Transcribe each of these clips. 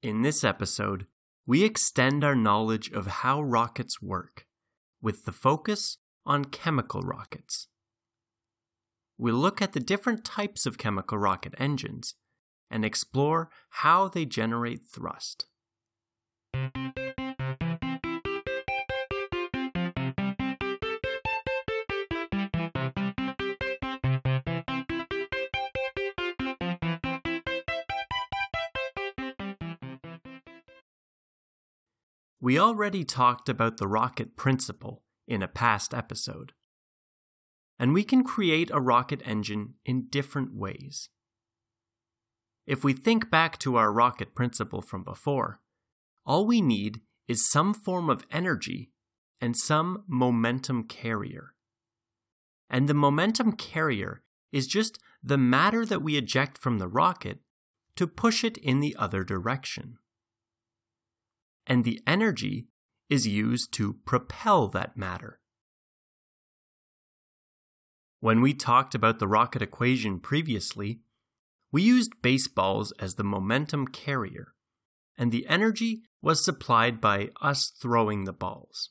In this episode, we extend our knowledge of how rockets work, with the focus on chemical rockets. We look at the different types of chemical rocket engines and explore how they generate thrust. We already talked about the rocket principle in a past episode. And we can create a rocket engine in different ways. If we think back to our rocket principle from before, all we need is some form of energy and some momentum carrier. And the momentum carrier is just the matter that we eject from the rocket to push it in the other direction and the energy is used to propel that matter. When we talked about the rocket equation previously, we used baseballs as the momentum carrier, and the energy was supplied by us throwing the balls.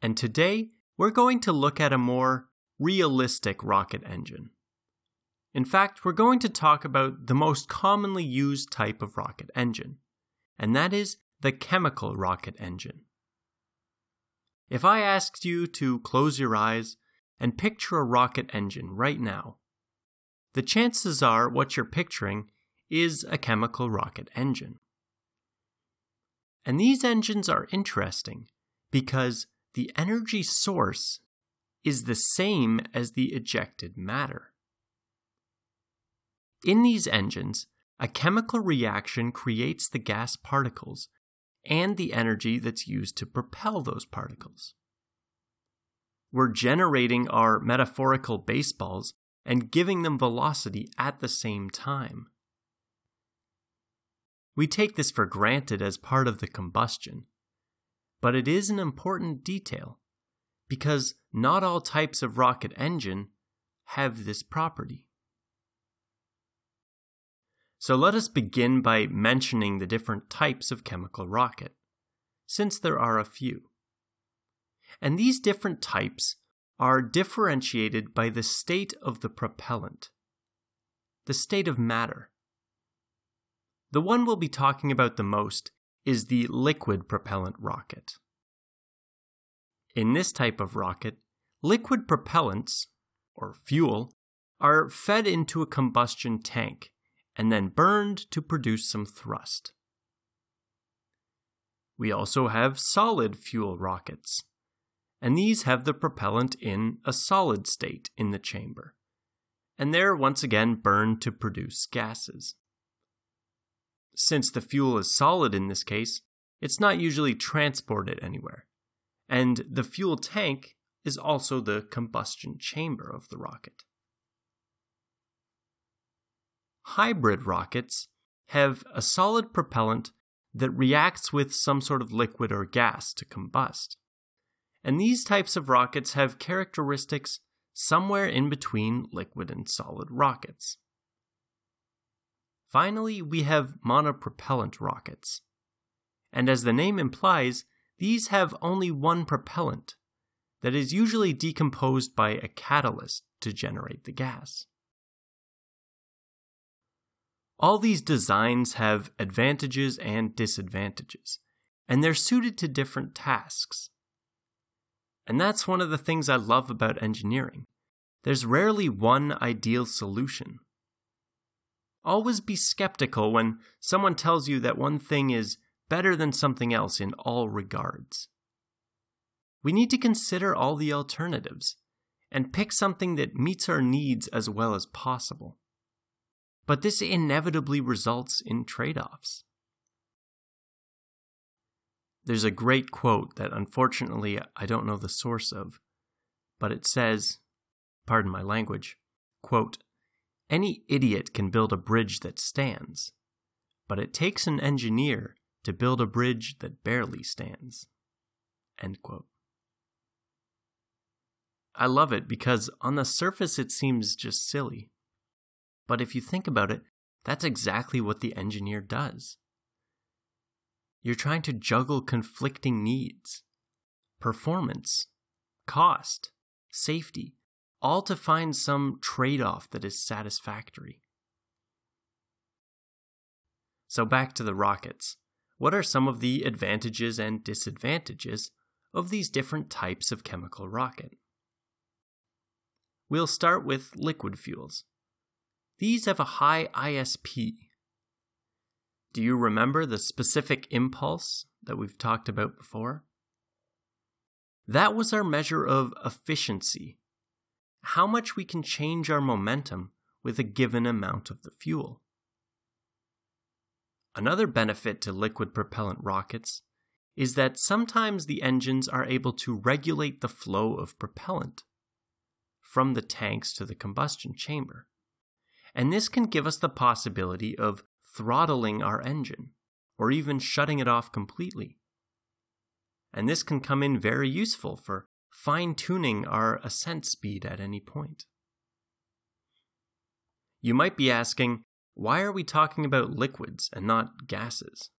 And today, we're going to look at a more realistic rocket engine. In fact, we're going to talk about the most commonly used type of rocket engine and that is the chemical rocket engine. If I asked you to close your eyes and picture a rocket engine right now, the chances are what you're picturing is a chemical rocket engine. And these engines are interesting because the energy source is the same as the ejected matter. In these engines, a chemical reaction creates the gas particles and the energy that's used to propel those particles. We're generating our metaphorical baseballs and giving them velocity at the same time. We take this for granted as part of the combustion, but it is an important detail because not all types of rocket engine have this property. So let us begin by mentioning the different types of chemical rocket, since there are a few. And these different types are differentiated by the state of the propellant, the state of matter. The one we'll be talking about the most is the liquid propellant rocket. In this type of rocket, liquid propellants, or fuel, are fed into a combustion tank and then burned to produce some thrust. We also have solid fuel rockets, and these have the propellant in a solid state in the chamber, and they're once again burned to produce gases. Since the fuel is solid in this case, it's not usually transported anywhere, and the fuel tank is also the combustion chamber of the rocket. Hybrid rockets have a solid propellant that reacts with some sort of liquid or gas to combust. And these types of rockets have characteristics somewhere in between liquid and solid rockets. Finally, we have monopropellant rockets. And as the name implies, these have only one propellant that is usually decomposed by a catalyst to generate the gas. All these designs have advantages and disadvantages, and they're suited to different tasks. And that's one of the things I love about engineering. There's rarely one ideal solution. Always be skeptical when someone tells you that one thing is better than something else in all regards. We need to consider all the alternatives and pick something that meets our needs as well as possible. But this inevitably results in trade offs. There's a great quote that unfortunately I don't know the source of, but it says, pardon my language, quote, any idiot can build a bridge that stands, but it takes an engineer to build a bridge that barely stands. End quote. I love it because on the surface it seems just silly. But if you think about it, That's exactly what the engineer does. You're trying to juggle conflicting needs, performance, cost, safety, all to find some trade off that is satisfactory. So, back to the rockets. What are some of the advantages and disadvantages of these different types of chemical rocket? We'll start with liquid fuels. These have a high ISP. Do you remember the specific impulse that we've talked about before? That was our measure of efficiency, how much we can change our momentum with a given amount of the fuel. Another benefit to liquid propellant rockets is that sometimes the engines are able to regulate the flow of propellant from the tanks to the combustion chamber. And this can give us the possibility of throttling our engine, or even shutting it off completely. And this can come in very useful for fine tuning our ascent speed at any point. You might be asking, why are we talking about liquids and not gases?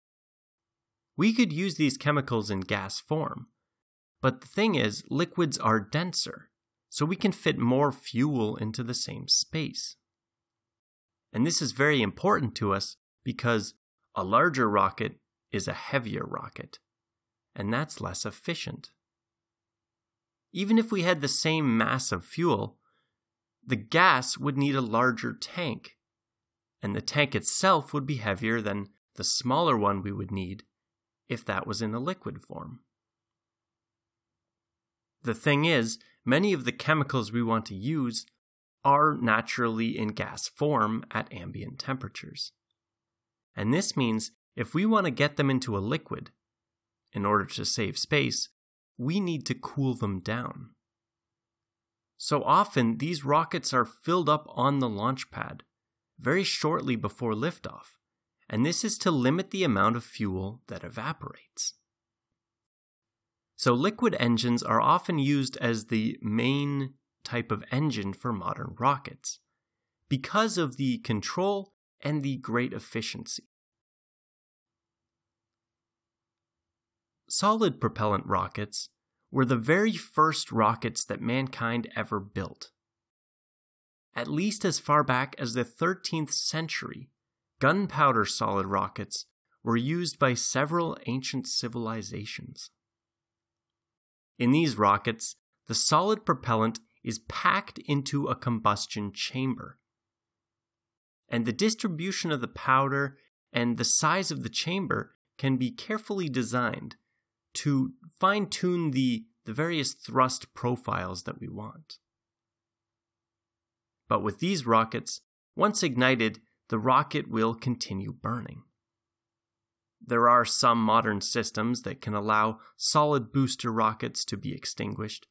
We could use these chemicals in gas form, but the thing is, liquids are denser, so we can fit more fuel into the same space. And this is very important to us because a larger rocket is a heavier rocket, and that's less efficient. Even if we had the same mass of fuel, the gas would need a larger tank, and the tank itself would be heavier than the smaller one we would need if that was in the liquid form. The thing is, many of the chemicals we want to use are naturally in gas form at ambient temperatures. And this means if we want to get them into a liquid, in order to save space, we need to cool them down. So often, these rockets are filled up on the launch pad very shortly before liftoff, and this is to limit the amount of fuel that evaporates. So, liquid engines are often used as the main type of engine for modern rockets because of the control and the great efficiency. Solid propellant rockets were the very first rockets that mankind ever built. At least as far back as the 13th century, gunpowder solid rockets were used by several ancient civilizations. In these rockets, the solid propellant is packed into a combustion chamber. And the distribution of the powder and the size of the chamber can be carefully designed to fine tune the, the various thrust profiles that we want. But with these rockets, once ignited, the rocket will continue burning. There are some modern systems that can allow solid booster rockets to be extinguished,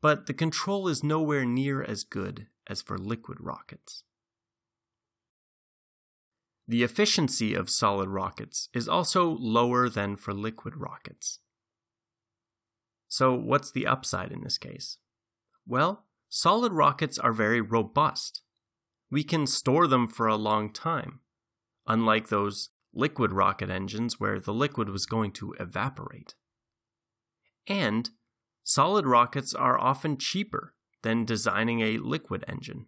but the control is nowhere near as good as for liquid rockets. The efficiency of solid rockets is also lower than for liquid rockets. So, what's the upside in this case? Well, solid rockets are very robust. We can store them for a long time, unlike those liquid rocket engines where the liquid was going to evaporate. And solid rockets are often cheaper than designing a liquid engine.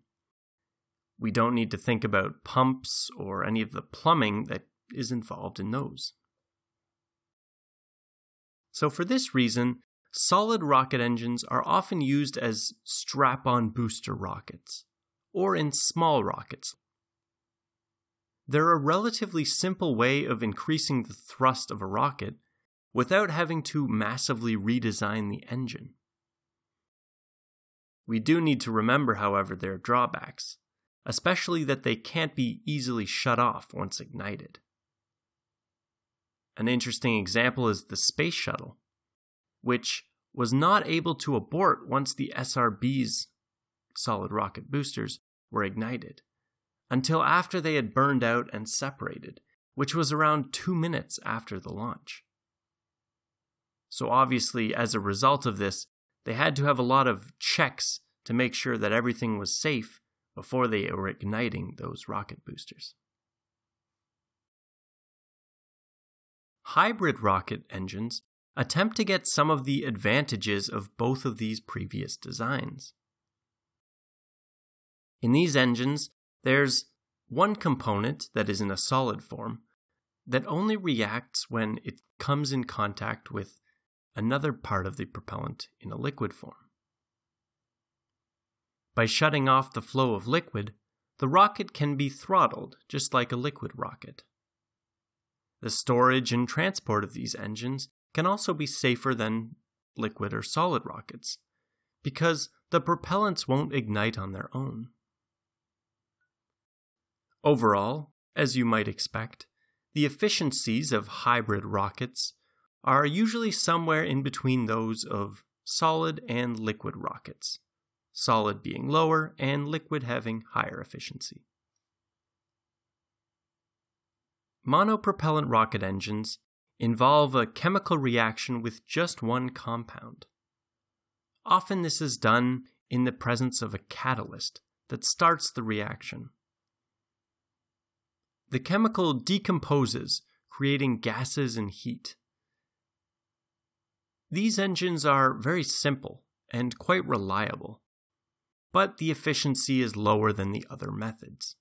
We don't need to think about pumps or any of the plumbing that is involved in those. So, for this reason, solid rocket engines are often used as strap on booster rockets, or in small rockets. They're a relatively simple way of increasing the thrust of a rocket without having to massively redesign the engine. We do need to remember, however, their drawbacks, especially that they can't be easily shut off once ignited. An interesting example is the Space Shuttle, which was not able to abort once the SRB's solid rocket boosters were ignited, until after they had burned out and separated, which was around two minutes after the launch. So, obviously, as a result of this, they had to have a lot of checks to make sure that everything was safe before they were igniting those rocket boosters. Hybrid rocket engines attempt to get some of the advantages of both of these previous designs. In these engines, there's one component that is in a solid form that only reacts when it comes in contact with another part of the propellant in a liquid form. By shutting off the flow of liquid, the rocket can be throttled just like a liquid rocket. The storage and transport of these engines can also be safer than liquid or solid rockets, because the propellants won't ignite on their own. Overall, as you might expect, the efficiencies of hybrid rockets are usually somewhere in between those of solid and liquid rockets, solid being lower and liquid having higher efficiency. Monopropellant rocket engines involve a chemical reaction with just one compound. Often this is done in the presence of a catalyst that starts the reaction. The chemical decomposes, creating gases and heat. These engines are very simple and quite reliable, but the efficiency is lower than the other methods.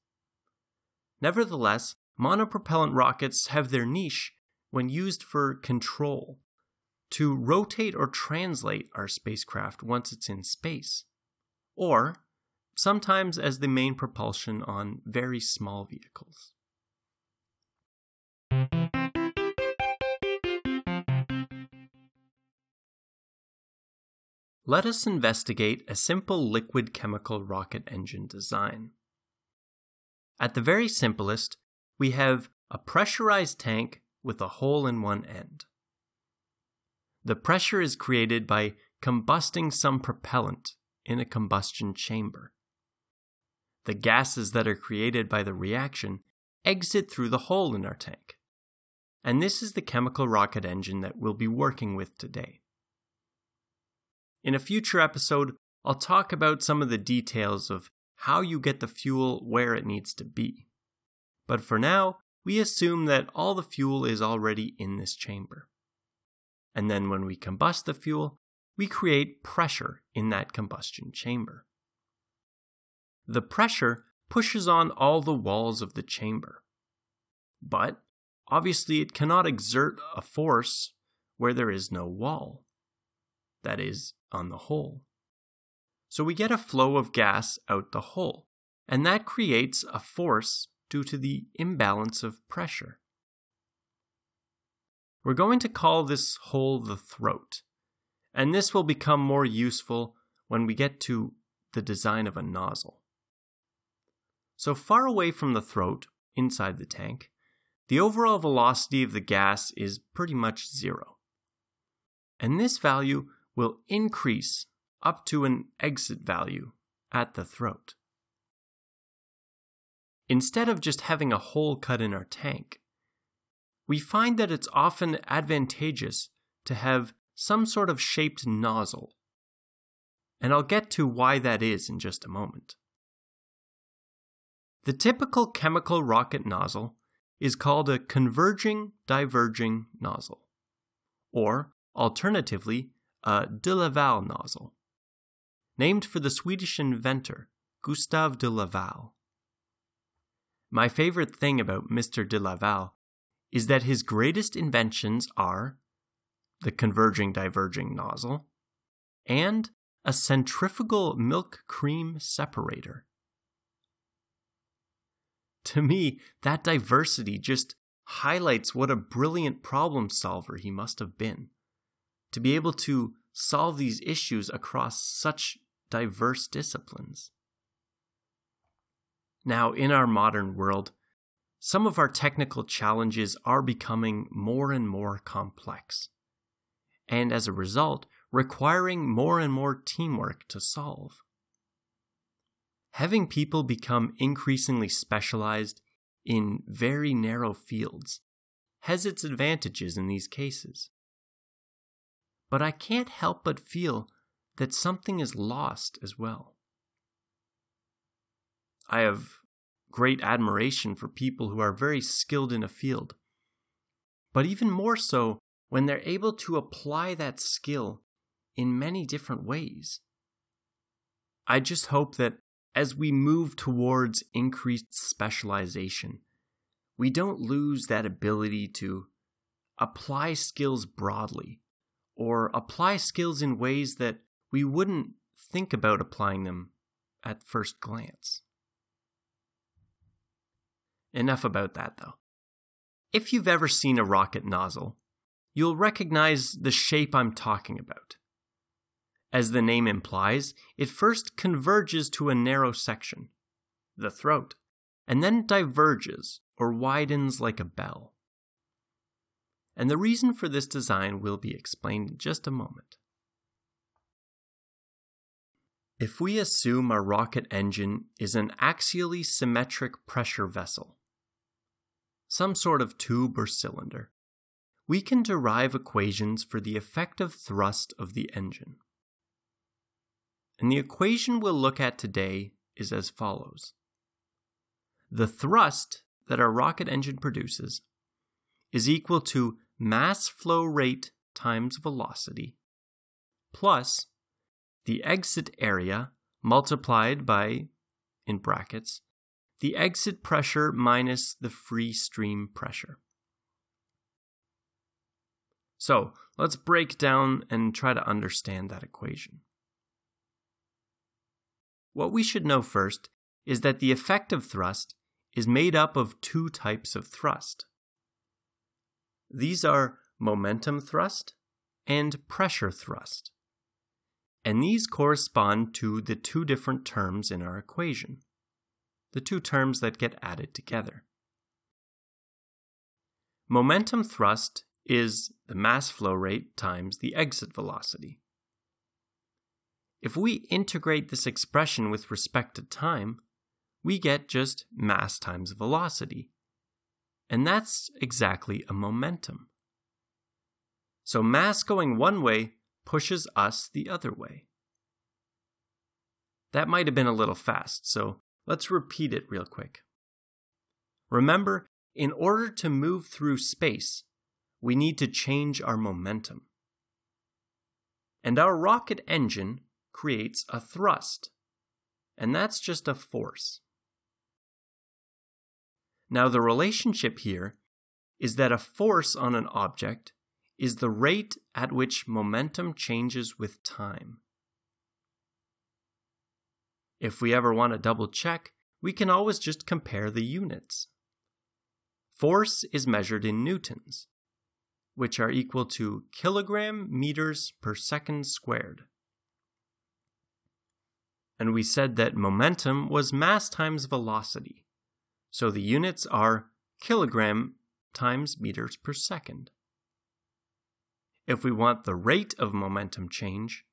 Nevertheless, monopropellant rockets have their niche when used for control, to rotate or translate our spacecraft once it's in space, or sometimes as the main propulsion on very small vehicles. Let us investigate a simple liquid chemical rocket engine design. At the very simplest, we have a pressurized tank with a hole in one end. The pressure is created by combusting some propellant in a combustion chamber. The gases that are created by the reaction exit through the hole in our tank. And this is the chemical rocket engine that we'll be working with today. In a future episode, I'll talk about some of the details of how you get the fuel where it needs to be. But for now, we assume that all the fuel is already in this chamber. And then when we combust the fuel, we create pressure in that combustion chamber. The pressure pushes on all the walls of the chamber. But obviously, it cannot exert a force where there is no wall, that is, on the hole. So we get a flow of gas out the hole, and that creates a force due to the imbalance of pressure. We're going to call this hole the throat, and this will become more useful when we get to the design of a nozzle. So far away from the throat, inside the tank, the overall velocity of the gas is pretty much zero. And this value will increase up to an exit value at the throat. Instead of just having a hole cut in our tank, we find that it's often advantageous to have some sort of shaped nozzle. And I'll get to why that is in just a moment. The typical chemical rocket nozzle is called a converging diverging nozzle, or alternatively, a de Laval nozzle, named for the Swedish inventor Gustav de Laval. My favorite thing about Mr. de Laval is that his greatest inventions are the converging diverging nozzle and a centrifugal milk cream separator. To me, that diversity just highlights what a brilliant problem solver he must have been. To be able to solve these issues across such diverse disciplines. Now, in our modern world, some of our technical challenges are becoming more and more complex, and as a result, requiring more and more teamwork to solve. Having people become increasingly specialized in very narrow fields has its advantages in these cases. But I can't help but feel that something is lost as well. I have great admiration for people who are very skilled in a field, but even more so when they're able to apply that skill in many different ways. I just hope that as we move towards increased specialization, we don't lose that ability to apply skills broadly or apply skills in ways that we wouldn't think about applying them at first glance. Enough about that, though. If you've ever seen a rocket nozzle, you'll recognize the shape I'm talking about. As the name implies, it first converges to a narrow section, the throat, and then diverges or widens like a bell. And the reason for this design will be explained in just a moment. If we assume our rocket engine is an axially symmetric pressure vessel, some sort of tube or cylinder, we can derive equations for the effective thrust of the engine. And the equation we'll look at today is as follows The thrust that our rocket engine produces is equal to mass flow rate times velocity plus the exit area multiplied by, in brackets, the exit pressure minus the free stream pressure. So let's break down and try to understand that equation. What we should know first is that the effective thrust is made up of two types of thrust. These are momentum thrust and pressure thrust. And these correspond to the two different terms in our equation, the two terms that get added together. Momentum thrust is the mass flow rate times the exit velocity. If we integrate this expression with respect to time, we get just mass times velocity. And that's exactly a momentum. So mass going one way pushes us the other way. That might have been a little fast, so let's repeat it real quick. Remember, in order to move through space, we need to change our momentum. And our rocket engine creates a thrust, and that's just a force. Now, the relationship here is that a force on an object is the rate at which momentum changes with time. If we ever want to double check, we can always just compare the units. Force is measured in newtons, which are equal to kilogram meters per second squared. And we said that momentum was mass times velocity, so the units are kilogram times meters per second. If we want the rate of momentum change,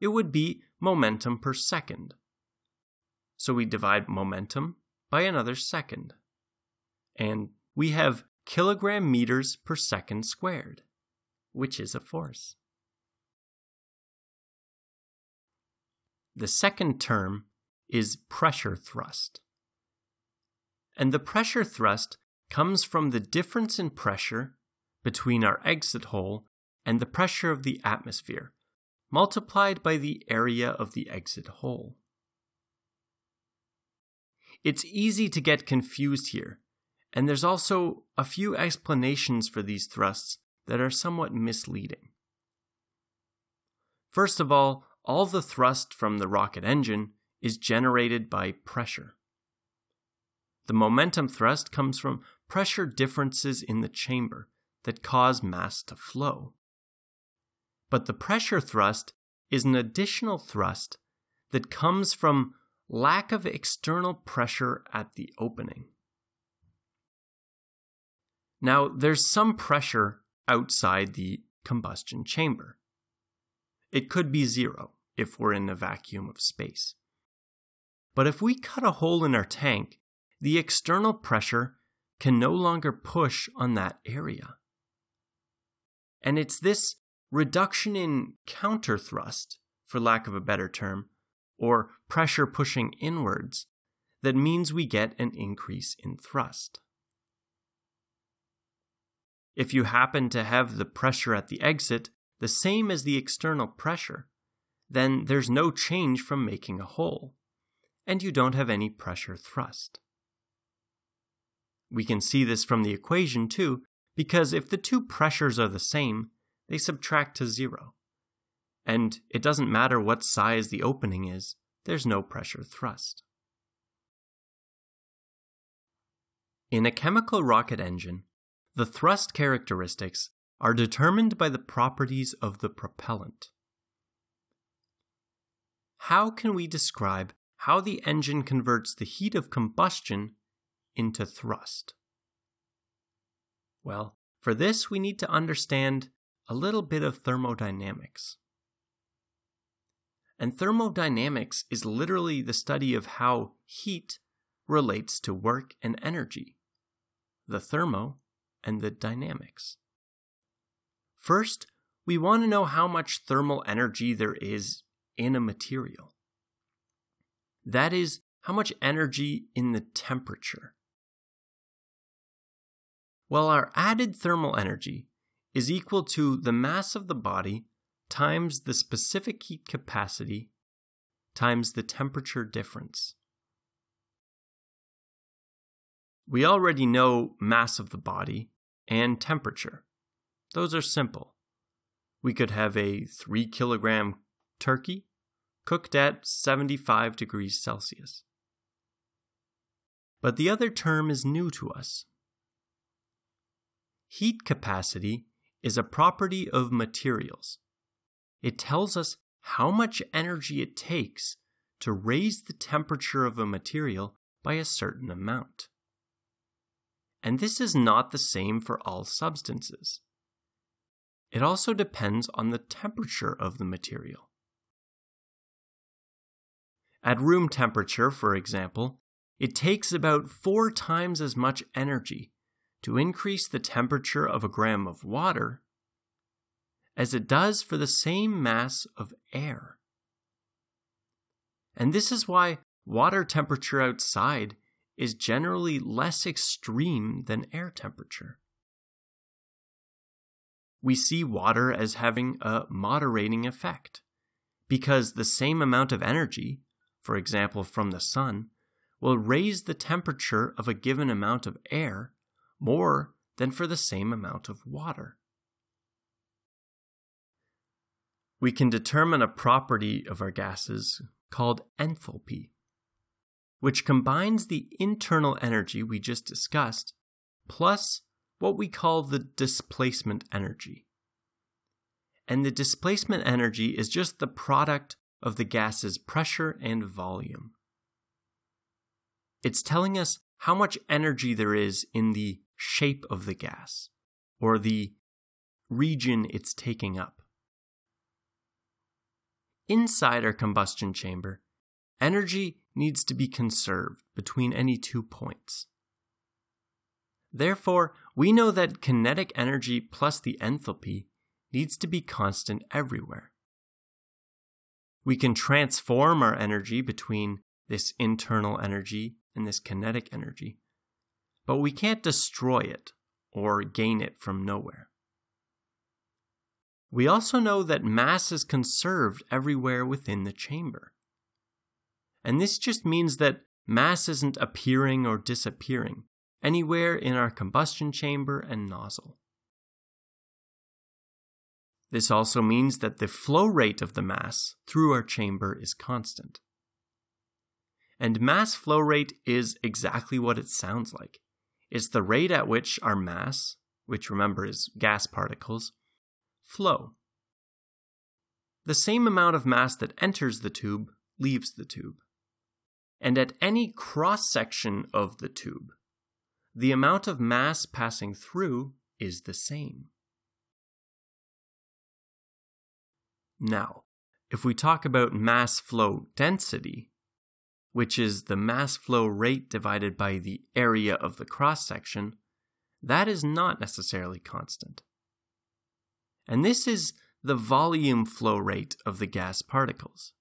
it would be momentum per second. So we divide momentum by another second. And we have kilogram meters per second squared, which is a force. The second term is pressure thrust. And the pressure thrust comes from the difference in pressure between our exit hole and the pressure of the atmosphere, multiplied by the area of the exit hole. It's easy to get confused here, and there's also a few explanations for these thrusts that are somewhat misleading. First of all, all the thrust from the rocket engine is generated by pressure. The momentum thrust comes from pressure differences in the chamber that cause mass to flow. But the pressure thrust is an additional thrust that comes from lack of external pressure at the opening. Now, there's some pressure outside the combustion chamber. It could be zero if we're in a vacuum of space. But if we cut a hole in our tank, the external pressure can no longer push on that area. And it's this reduction in counter thrust, for lack of a better term, or pressure pushing inwards, that means we get an increase in thrust. If you happen to have the pressure at the exit the same as the external pressure, then there's no change from making a hole, and you don't have any pressure thrust. We can see this from the equation too, because if the two pressures are the same, they subtract to zero. And it doesn't matter what size the opening is, there's no pressure thrust. In a chemical rocket engine, the thrust characteristics are determined by the properties of the propellant. How can we describe how the engine converts the heat of combustion into thrust? Well, for this, we need to understand a little bit of thermodynamics. And thermodynamics is literally the study of how heat relates to work and energy, the thermo and the dynamics. First, we want to know how much thermal energy there is in a material. That is, how much energy in the temperature. Well, our added thermal energy is equal to the mass of the body times the specific heat capacity times the temperature difference. We already know mass of the body and temperature. Those are simple. We could have a 3 kilogram turkey cooked at 75 degrees Celsius. But the other term is new to us. Heat capacity is a property of materials. It tells us how much energy it takes to raise the temperature of a material by a certain amount. And this is not the same for all substances. It also depends on the temperature of the material. At room temperature, for example, it takes about four times as much energy to increase the temperature of a gram of water as it does for the same mass of air. And this is why water temperature outside is generally less extreme than air temperature. We see water as having a moderating effect because the same amount of energy, for example from the sun, will raise the temperature of a given amount of air more than for the same amount of water. We can determine a property of our gases called enthalpy, which combines the internal energy we just discussed plus what we call the displacement energy. And the displacement energy is just the product of the gas's pressure and volume. It's telling us how much energy there is in the shape of the gas, or the region it's taking up. Inside our combustion chamber, energy needs to be conserved between any two points. Therefore, we know that kinetic energy plus the enthalpy needs to be constant everywhere. We can transform our energy between this internal energy and this kinetic energy but we can't destroy it or gain it from nowhere. We also know that mass is conserved everywhere within the chamber. And this just means that mass isn't appearing or disappearing anywhere in our combustion chamber and nozzle. This also means that the flow rate of the mass through our chamber is constant. And mass flow rate is exactly what it sounds like is the rate at which our mass, which remember is gas particles, flow. The same amount of mass that enters the tube leaves the tube. And at any cross section of the tube, the amount of mass passing through is the same. Now, if we talk about mass flow density, which is the mass flow rate divided by the area of the cross section, that is not necessarily constant. And this is the volume flow rate of the gas particles.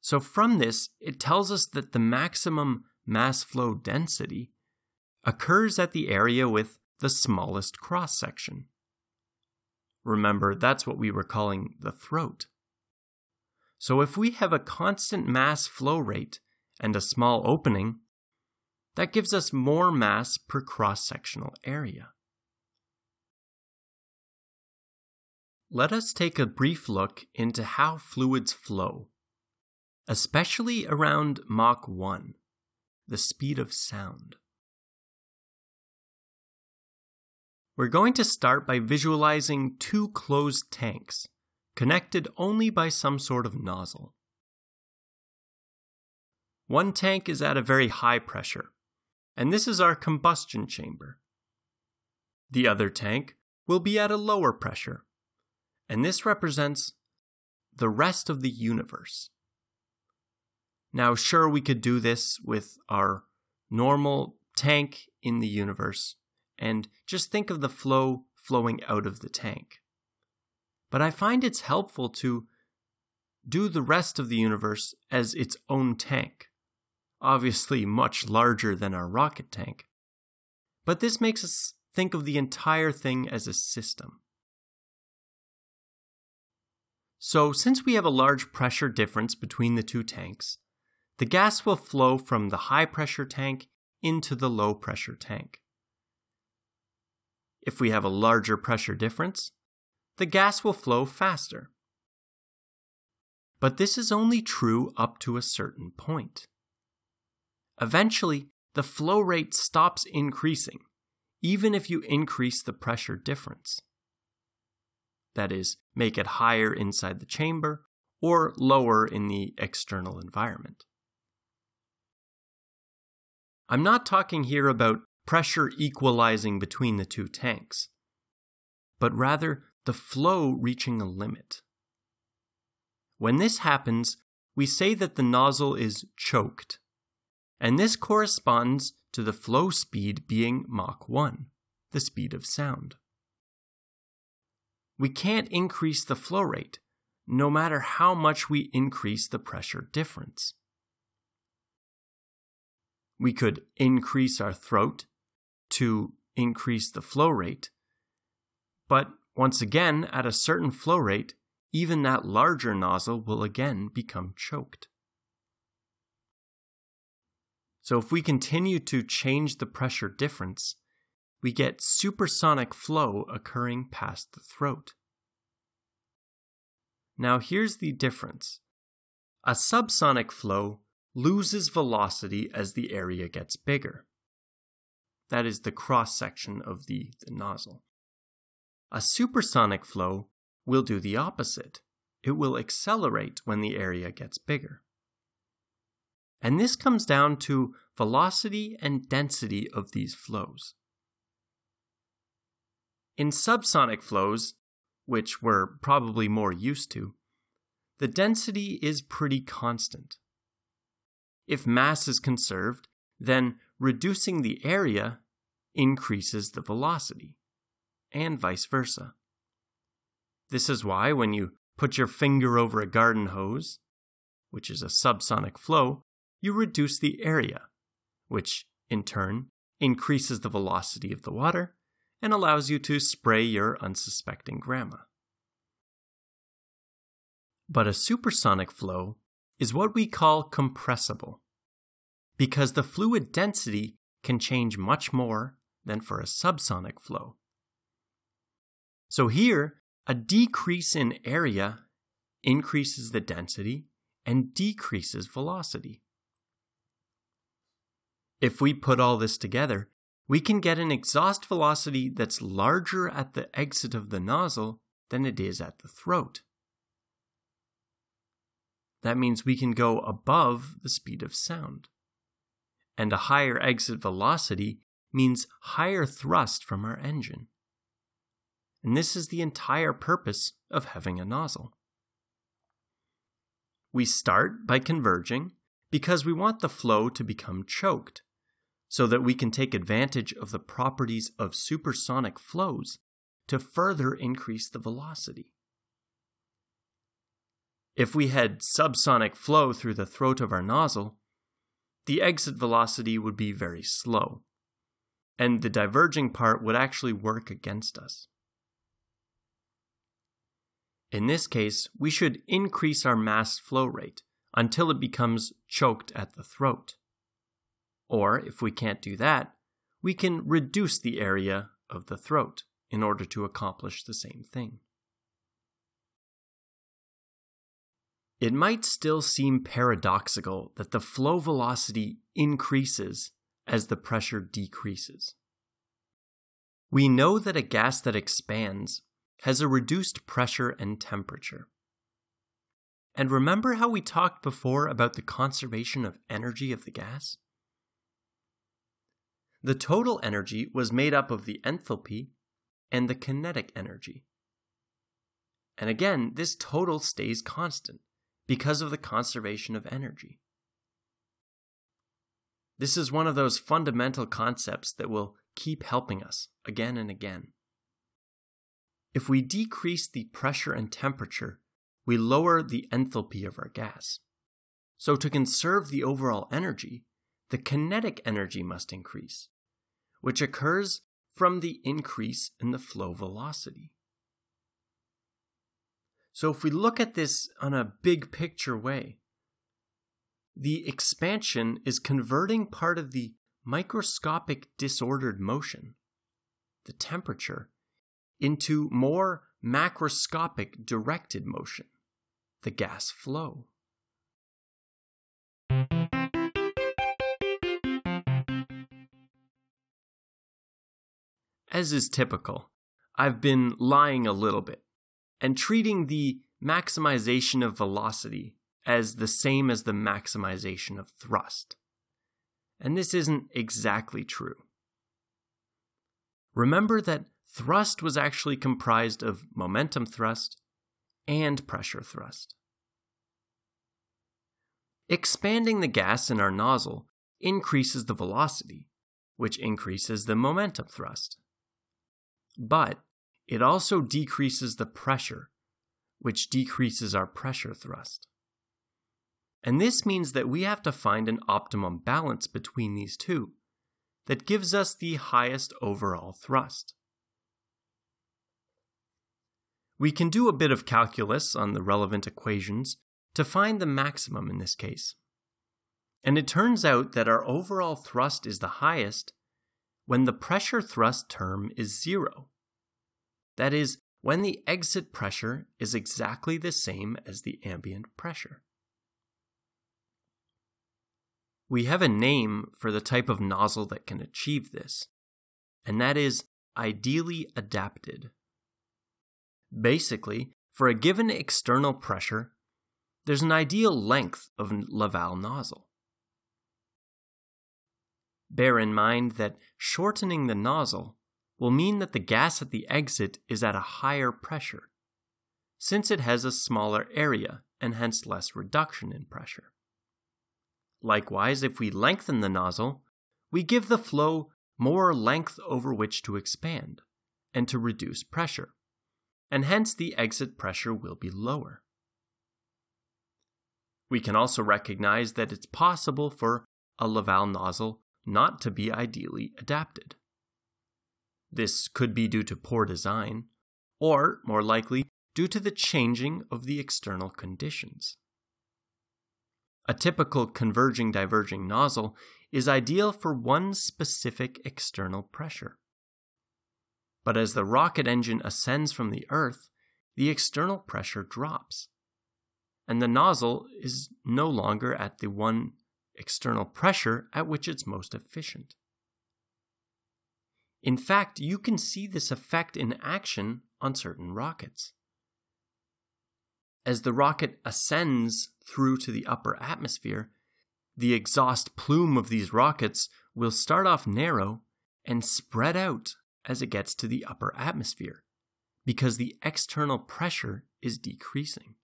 So, from this, it tells us that the maximum mass flow density occurs at the area with the smallest cross section. Remember, that's what we were calling the throat. So if we have a constant mass flow rate and a small opening, that gives us more mass per cross sectional area. Let us take a brief look into how fluids flow, especially around Mach 1, the speed of sound. We're going to start by visualizing two closed tanks, connected only by some sort of nozzle. One tank is at a very high pressure, and this is our combustion chamber. The other tank will be at a lower pressure, and this represents the rest of the universe. Now, sure, we could do this with our normal tank in the universe, and just think of the flow flowing out of the tank. But I find it's helpful to do the rest of the universe as its own tank, obviously much larger than our rocket tank. But this makes us think of the entire thing as a system. So, since we have a large pressure difference between the two tanks, the gas will flow from the high pressure tank into the low pressure tank. If we have a larger pressure difference, the gas will flow faster. But this is only true up to a certain point. Eventually, the flow rate stops increasing, even if you increase the pressure difference that is, make it higher inside the chamber or lower in the external environment. I'm not talking here about pressure equalizing between the two tanks, but rather the flow reaching a limit. When this happens, we say that the nozzle is choked, and this corresponds to the flow speed being Mach 1, the speed of sound we can't increase the flow rate, no matter how much we increase the pressure difference. We could increase our throat to increase the flow rate, but once again, at a certain flow rate, even that larger nozzle will again become choked. So, if we continue to change the pressure difference, we get supersonic flow occurring past the throat. Now, here's the difference a subsonic flow loses velocity as the area gets bigger. That is the cross section of the, the nozzle. A supersonic flow will do the opposite. It will accelerate when the area gets bigger. And this comes down to velocity and density of these flows. In subsonic flows, which we're probably more used to, the density is pretty constant. If mass is conserved, then reducing the area increases the velocity, and vice versa. This is why when you put your finger over a garden hose, which is a subsonic flow, you reduce the area, which in turn increases the velocity of the water and allows you to spray your unsuspecting grandma. But a supersonic flow is what we call compressible, because the fluid density can change much more than for a subsonic flow. So here, a decrease in area increases the density and decreases velocity. If we put all this together, we can get an exhaust velocity that's larger at the exit of the nozzle than it is at the throat. That means we can go above the speed of sound. And a higher exit velocity means higher thrust from our engine. And this is the entire purpose of having a nozzle. We start by converging because we want the flow to become choked so that we can take advantage of the properties of supersonic flows to further increase the velocity. If we had subsonic flow through the throat of our nozzle, the exit velocity would be very slow. and the diverging part would actually work against us. In this case, we should increase our mass flow rate until it becomes choked at the throat. Or, if we can't do that, we can reduce the area of the throat in order to accomplish the same thing. It might still seem paradoxical that the flow velocity increases as the pressure decreases. We know that a gas that expands has a reduced pressure and temperature. And remember how we talked before about the conservation of energy of the gas? The total energy was made up of the enthalpy and the kinetic energy. And again, this total stays constant because of the conservation of energy. This is one of those fundamental concepts that will keep helping us again and again. If we decrease the pressure and temperature, we lower the enthalpy of our gas. So, to conserve the overall energy, the kinetic energy must increase, which occurs from the increase in the flow velocity. So, if we look at this on a big picture way, the expansion is converting part of the microscopic disordered motion, the temperature, into more macroscopic directed motion, the gas flow. As is typical, I've been lying a little bit and treating the maximization of velocity as the same as the maximization of thrust. And this isn't exactly true. Remember that thrust was actually comprised of momentum thrust and pressure thrust. Expanding the gas in our nozzle increases the velocity, which increases the momentum thrust. But it also decreases the pressure, which decreases our pressure thrust. And this means that we have to find an optimum balance between these two that gives us the highest overall thrust. We can do a bit of calculus on the relevant equations to find the maximum in this case. And it turns out that our overall thrust is the highest when the pressure thrust term is zero. That is, when the exit pressure is exactly the same as the ambient pressure. We have a name for the type of nozzle that can achieve this, and that is ideally adapted. Basically, for a given external pressure, there's an ideal length of Laval nozzle. Bear in mind that shortening the nozzle will mean that the gas at the exit is at a higher pressure, since it has a smaller area and hence less reduction in pressure. Likewise, if we lengthen the nozzle, we give the flow more length over which to expand and to reduce pressure, and hence the exit pressure will be lower. We can also recognize that it's possible for a Laval nozzle not to be ideally adapted. This could be due to poor design, or, more likely, due to the changing of the external conditions. A typical converging diverging nozzle is ideal for one specific external pressure. But as the rocket engine ascends from the Earth, the external pressure drops, and the nozzle is no longer at the one external pressure at which it's most efficient. In fact, you can see this effect in action on certain rockets. As the rocket ascends through to the upper atmosphere, the exhaust plume of these rockets will start off narrow and spread out as it gets to the upper atmosphere because the external pressure is decreasing.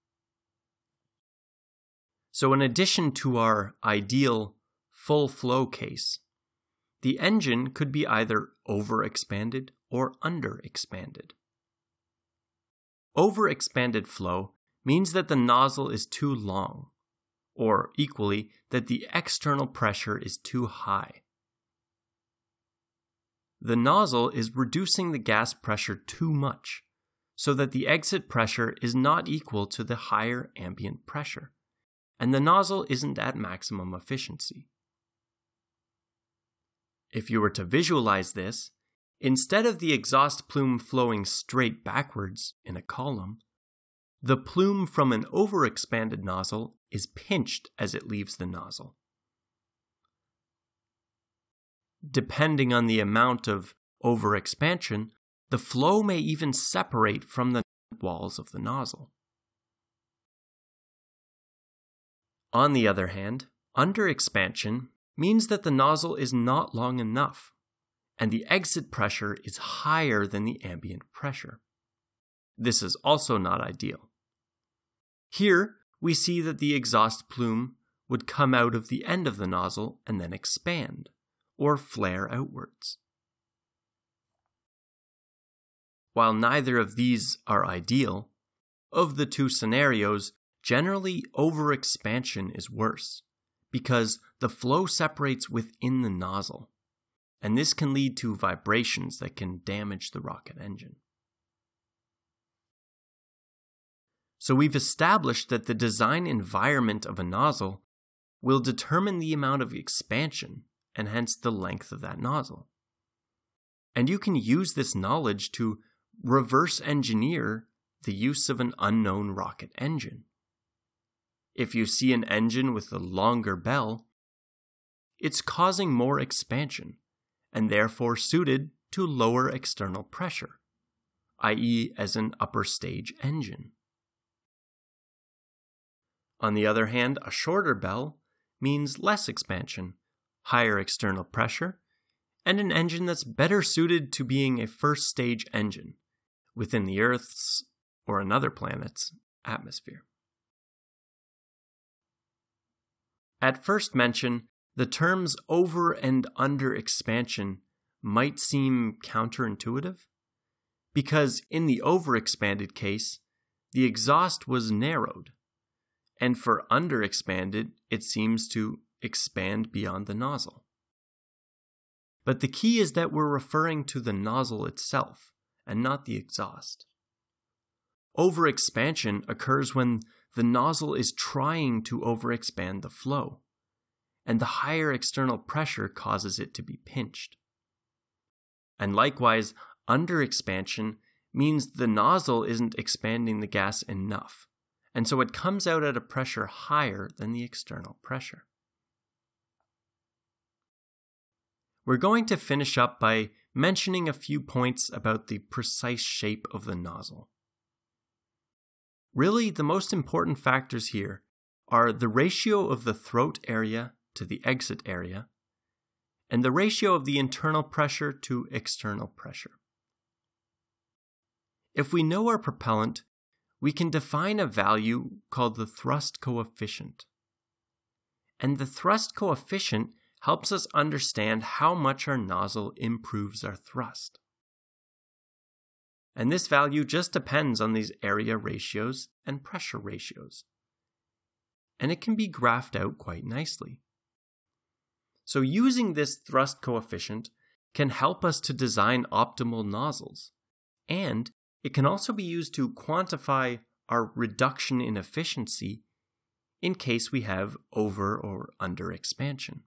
So, in addition to our ideal full flow case, the engine could be either overexpanded or underexpanded. Overexpanded flow means that the nozzle is too long, or equally, that the external pressure is too high. The nozzle is reducing the gas pressure too much, so that the exit pressure is not equal to the higher ambient pressure, and the nozzle isn't at maximum efficiency. If you were to visualize this, instead of the exhaust plume flowing straight backwards in a column, the plume from an overexpanded nozzle is pinched as it leaves the nozzle. Depending on the amount of overexpansion, the flow may even separate from the walls of the nozzle. On the other hand, underexpansion means that the nozzle is not long enough, and the exit pressure is higher than the ambient pressure. This is also not ideal. Here, we see that the exhaust plume would come out of the end of the nozzle and then expand, or flare outwards. While neither of these are ideal, of the two scenarios, generally overexpansion is worse, because the flow separates within the nozzle, and this can lead to vibrations that can damage the rocket engine. So we've established that the design environment of a nozzle will determine the amount of expansion and hence the length of that nozzle. And you can use this knowledge to reverse engineer the use of an unknown rocket engine. If you see an engine with a longer bell, it's causing more expansion and therefore suited to lower external pressure, i.e., as an upper stage engine. On the other hand, a shorter bell means less expansion, higher external pressure, and an engine that's better suited to being a first stage engine within the Earth's or another planet's atmosphere. At first mention, the terms over and under expansion might seem counterintuitive, because in the overexpanded case, the exhaust was narrowed and for underexpanded, it seems to expand beyond the nozzle. But the key is that we're referring to the nozzle itself and not the exhaust. Overexpansion occurs when the nozzle is trying to overexpand the flow, and the higher external pressure causes it to be pinched. And likewise, underexpansion means the nozzle isn't expanding the gas enough and so it comes out at a pressure higher than the external pressure. We're going to finish up by mentioning a few points about the precise shape of the nozzle. Really, the most important factors here are the ratio of the throat area to the exit area, and the ratio of the internal pressure to external pressure. If we know our propellant, we can define a value called the thrust coefficient. And the thrust coefficient helps us understand how much our nozzle improves our thrust. And this value just depends on these area ratios and pressure ratios. And it can be graphed out quite nicely. So, using this thrust coefficient can help us to design optimal nozzles, and it can also be used to quantify our reduction in efficiency in case we have over or under expansion.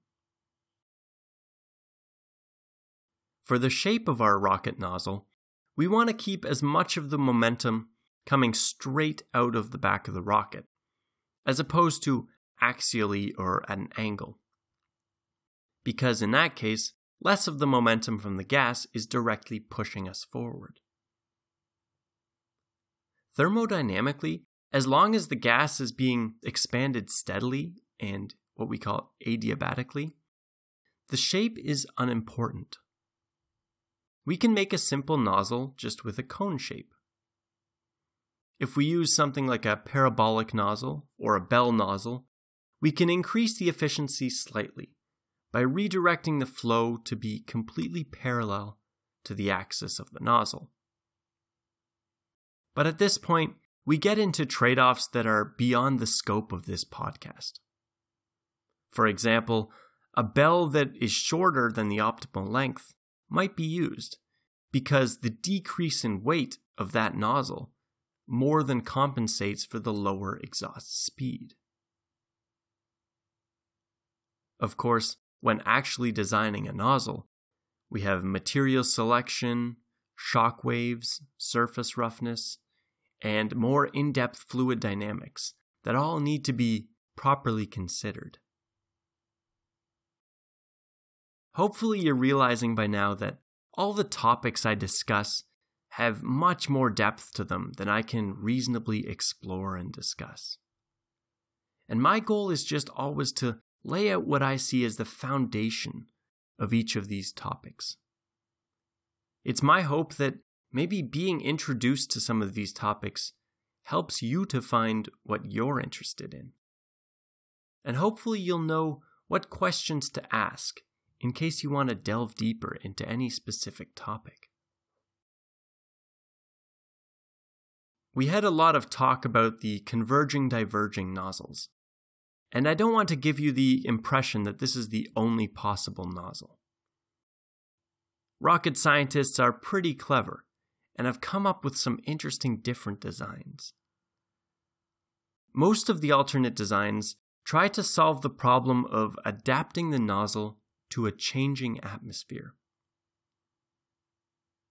For the shape of our rocket nozzle, we want to keep as much of the momentum coming straight out of the back of the rocket, as opposed to axially or at an angle. Because in that case, less of the momentum from the gas is directly pushing us forward. Thermodynamically, as long as the gas is being expanded steadily and what we call adiabatically, the shape is unimportant. We can make a simple nozzle just with a cone shape. If we use something like a parabolic nozzle or a bell nozzle, we can increase the efficiency slightly by redirecting the flow to be completely parallel to the axis of the nozzle. But at this point, we get into trade offs that are beyond the scope of this podcast. For example, a bell that is shorter than the optimal length might be used because the decrease in weight of that nozzle more than compensates for the lower exhaust speed. Of course, when actually designing a nozzle, we have material selection, shock waves, surface roughness, and more in depth fluid dynamics that all need to be properly considered. Hopefully, you're realizing by now that all the topics I discuss have much more depth to them than I can reasonably explore and discuss. And my goal is just always to lay out what I see as the foundation of each of these topics. It's my hope that maybe being introduced to some of these topics helps you to find what you're interested in. And hopefully, you'll know what questions to ask in case you want to delve deeper into any specific topic. We had a lot of talk about the converging diverging nozzles, and I don't want to give you the impression that this is the only possible nozzle. Rocket scientists are pretty clever and have come up with some interesting different designs. Most of the alternate designs try to solve the problem of adapting the nozzle to a changing atmosphere.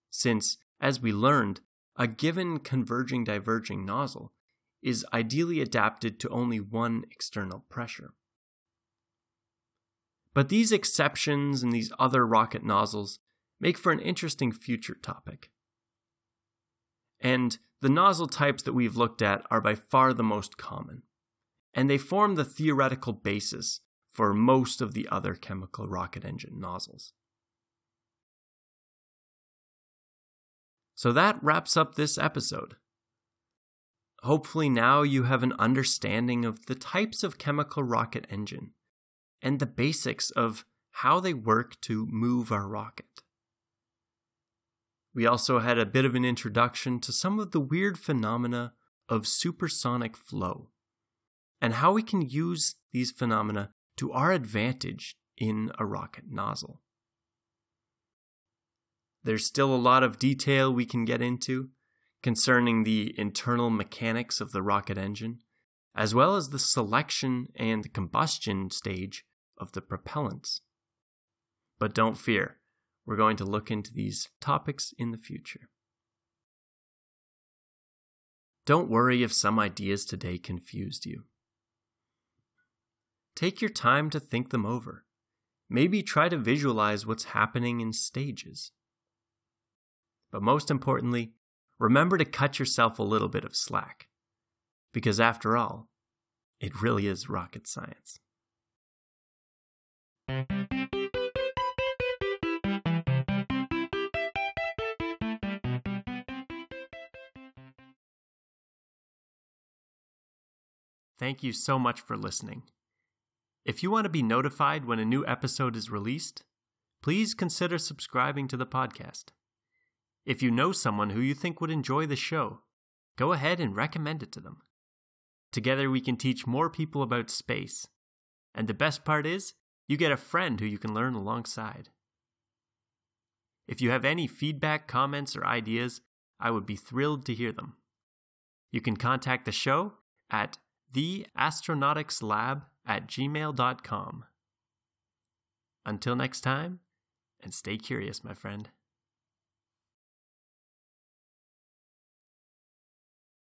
Since, as we learned, a given converging diverging nozzle is ideally adapted to only one external pressure. But these exceptions and these other rocket nozzles make for an interesting future topic. And the nozzle types that we've looked at are by far the most common, and they form the theoretical basis for most of the other chemical rocket engine nozzles. So that wraps up this episode. Hopefully, now you have an understanding of the types of chemical rocket engine and the basics of how they work to move our rocket. We also had a bit of an introduction to some of the weird phenomena of supersonic flow and how we can use these phenomena to our advantage in a rocket nozzle. There's still a lot of detail we can get into, concerning the internal mechanics of the rocket engine, as well as the selection and combustion stage of the propellants. But don't fear, we're going to look into these topics in the future. Don't worry if some ideas today confused you. Take your time to think them over. Maybe try to visualize what's happening in stages. But most importantly, remember to cut yourself a little bit of slack. Because after all, it really is rocket science. Thank you so much for listening. If you want to be notified when a new episode is released, please consider subscribing to the podcast. If you know someone who you think would enjoy the show, go ahead and recommend it to them. Together, we can teach more people about space. And the best part is, you get a friend who you can learn alongside. If you have any feedback, comments, or ideas, I would be thrilled to hear them. You can contact the show at theastronautixlab at gmail.com. Until next time, and stay curious, my friend.